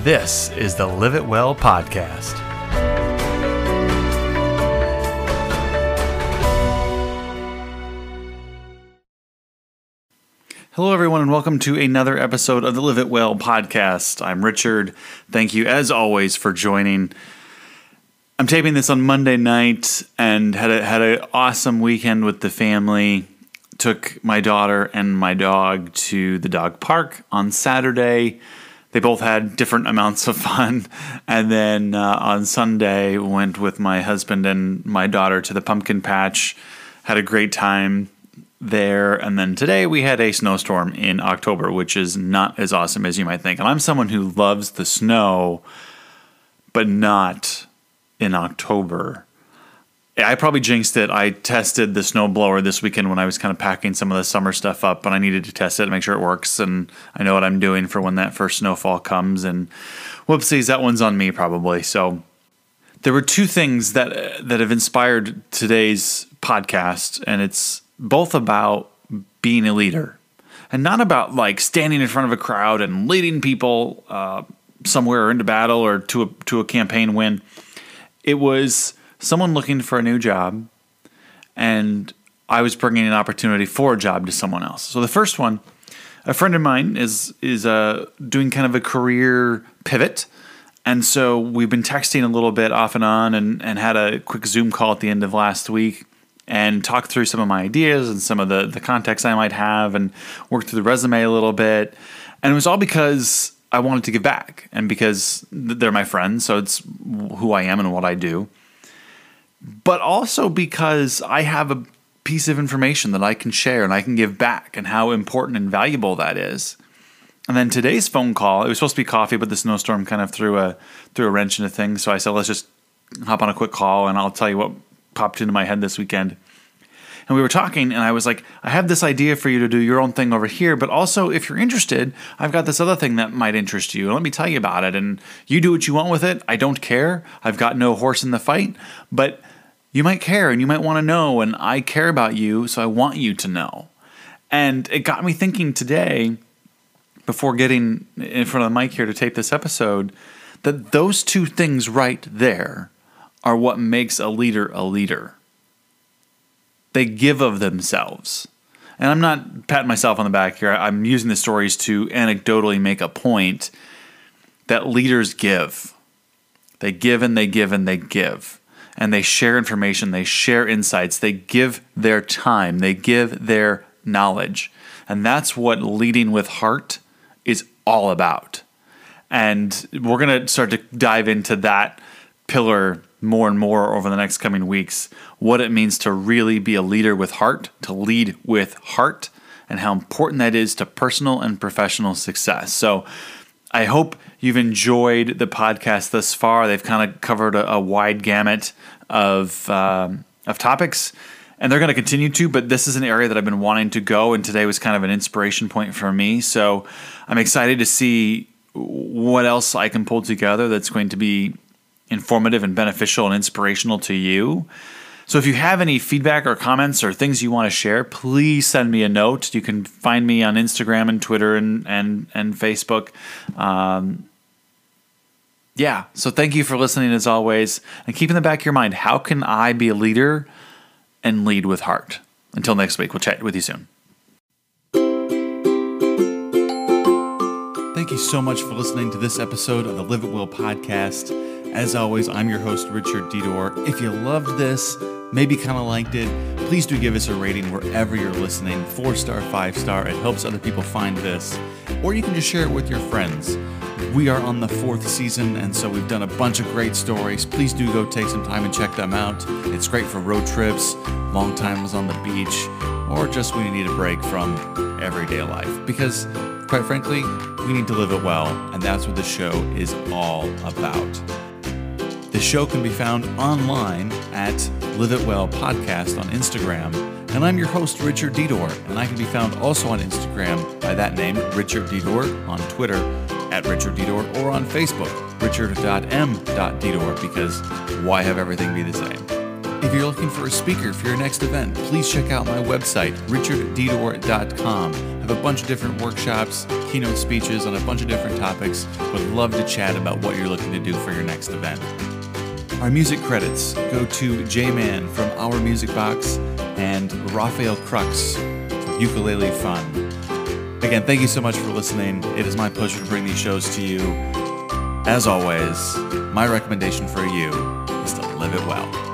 This is the Live It Well podcast. Hello, everyone, and welcome to another episode of the Live It Well podcast. I'm Richard. Thank you, as always, for joining. I'm taping this on Monday night and had a, had an awesome weekend with the family. Took my daughter and my dog to the dog park on Saturday. They both had different amounts of fun. And then uh, on Sunday, went with my husband and my daughter to the pumpkin patch. Had a great time there. And then today we had a snowstorm in October, which is not as awesome as you might think. And I'm someone who loves the snow, but not in October. I probably jinxed it. I tested the snowblower this weekend when I was kind of packing some of the summer stuff up, but I needed to test it to make sure it works. And I know what I'm doing for when that first snowfall comes. And whoopsies, that one's on me probably. So there were two things that that have inspired today's podcast, and it's both about being a leader and not about like standing in front of a crowd and leading people uh, somewhere into battle or to a, to a campaign win. It was someone looking for a new job, and I was bringing an opportunity for a job to someone else. So the first one, a friend of mine is is uh, doing kind of a career pivot. And so we've been texting a little bit off and on and, and had a quick Zoom call at the end of last week and talk through some of my ideas and some of the, the context I might have and work through the resume a little bit. And it was all because I wanted to give back and because they're my friends. So it's who I am and what I do. But also because I have a piece of information that I can share and I can give back and how important and valuable that is. And then today's phone call, it was supposed to be coffee, but the snowstorm kind of threw a threw a wrench into things. So I said, let's just hop on a quick call and I'll tell you what popped into my head this weekend. And we were talking, and I was like, I have this idea for you to do your own thing over here, but also, if you're interested, I've got this other thing that might interest you. Let me tell you about it. And you do what you want with it. I don't care. I've got no horse in the fight, but you might care and you might want to know. And I care about you, so I want you to know. And it got me thinking today, before getting in front of the mic here to tape this episode, that those two things right there are what makes a leader a leader. They give of themselves. And I'm not patting myself on the back here. I'm using the stories to anecdotally make a point that leaders give. They give and they give and they give. And they share information, they share insights, they give their time, they give their knowledge. And that's what leading with heart is all about. And we're going to start to dive into that pillar more and more over the next coming weeks what it means to really be a leader with heart, to lead with heart, and how important that is to personal and professional success. So, I hope you've enjoyed the podcast thus far. They've kind of covered a, a wide gamut of um, of topics, and they're going to continue to. But this is an area that I've been wanting to go, and today was kind of an inspiration point for me. So, I'm excited to see what else I can pull together that's going to be informative and beneficial and inspirational to you. So if you have any feedback or comments or things you want to share, please send me a note. You can find me on Instagram and Twitter and and and Facebook. Um, yeah. So thank you for listening as always, and keep in the back of your mind: how can I be a leader and lead with heart? Until next week, we'll chat with you soon. Thank you so much for listening to this episode of the Live It Well podcast. As always, I'm your host, Richard Dedor. If you loved this, maybe kind of liked it, please do give us a rating wherever you're listening. Four star, five star. It helps other people find this. Or you can just share it with your friends. We are on the fourth season, and so we've done a bunch of great stories. Please do go take some time and check them out. It's great for road trips, long times on the beach, or just when you need a break from everyday life. Because, quite frankly, we need to live it well, and that's what the show is all about. The show can be found online at Live It Well Podcast on Instagram. And I'm your host, Richard Dedor, and I can be found also on Instagram by that name, Richard Dedor, on Twitter at Richard Dedor, or on Facebook, richard.m.dedor, because why have everything be the same? If you're looking for a speaker for your next event, please check out my website, richarddedor.com. I have a bunch of different workshops, keynote speeches on a bunch of different topics. Would love to chat about what you're looking to do for your next event. Our music credits go to J Man from Our Music Box and Rafael Krux Ukulele Fun. Again, thank you so much for listening. It is my pleasure to bring these shows to you. As always, my recommendation for you is to live it well.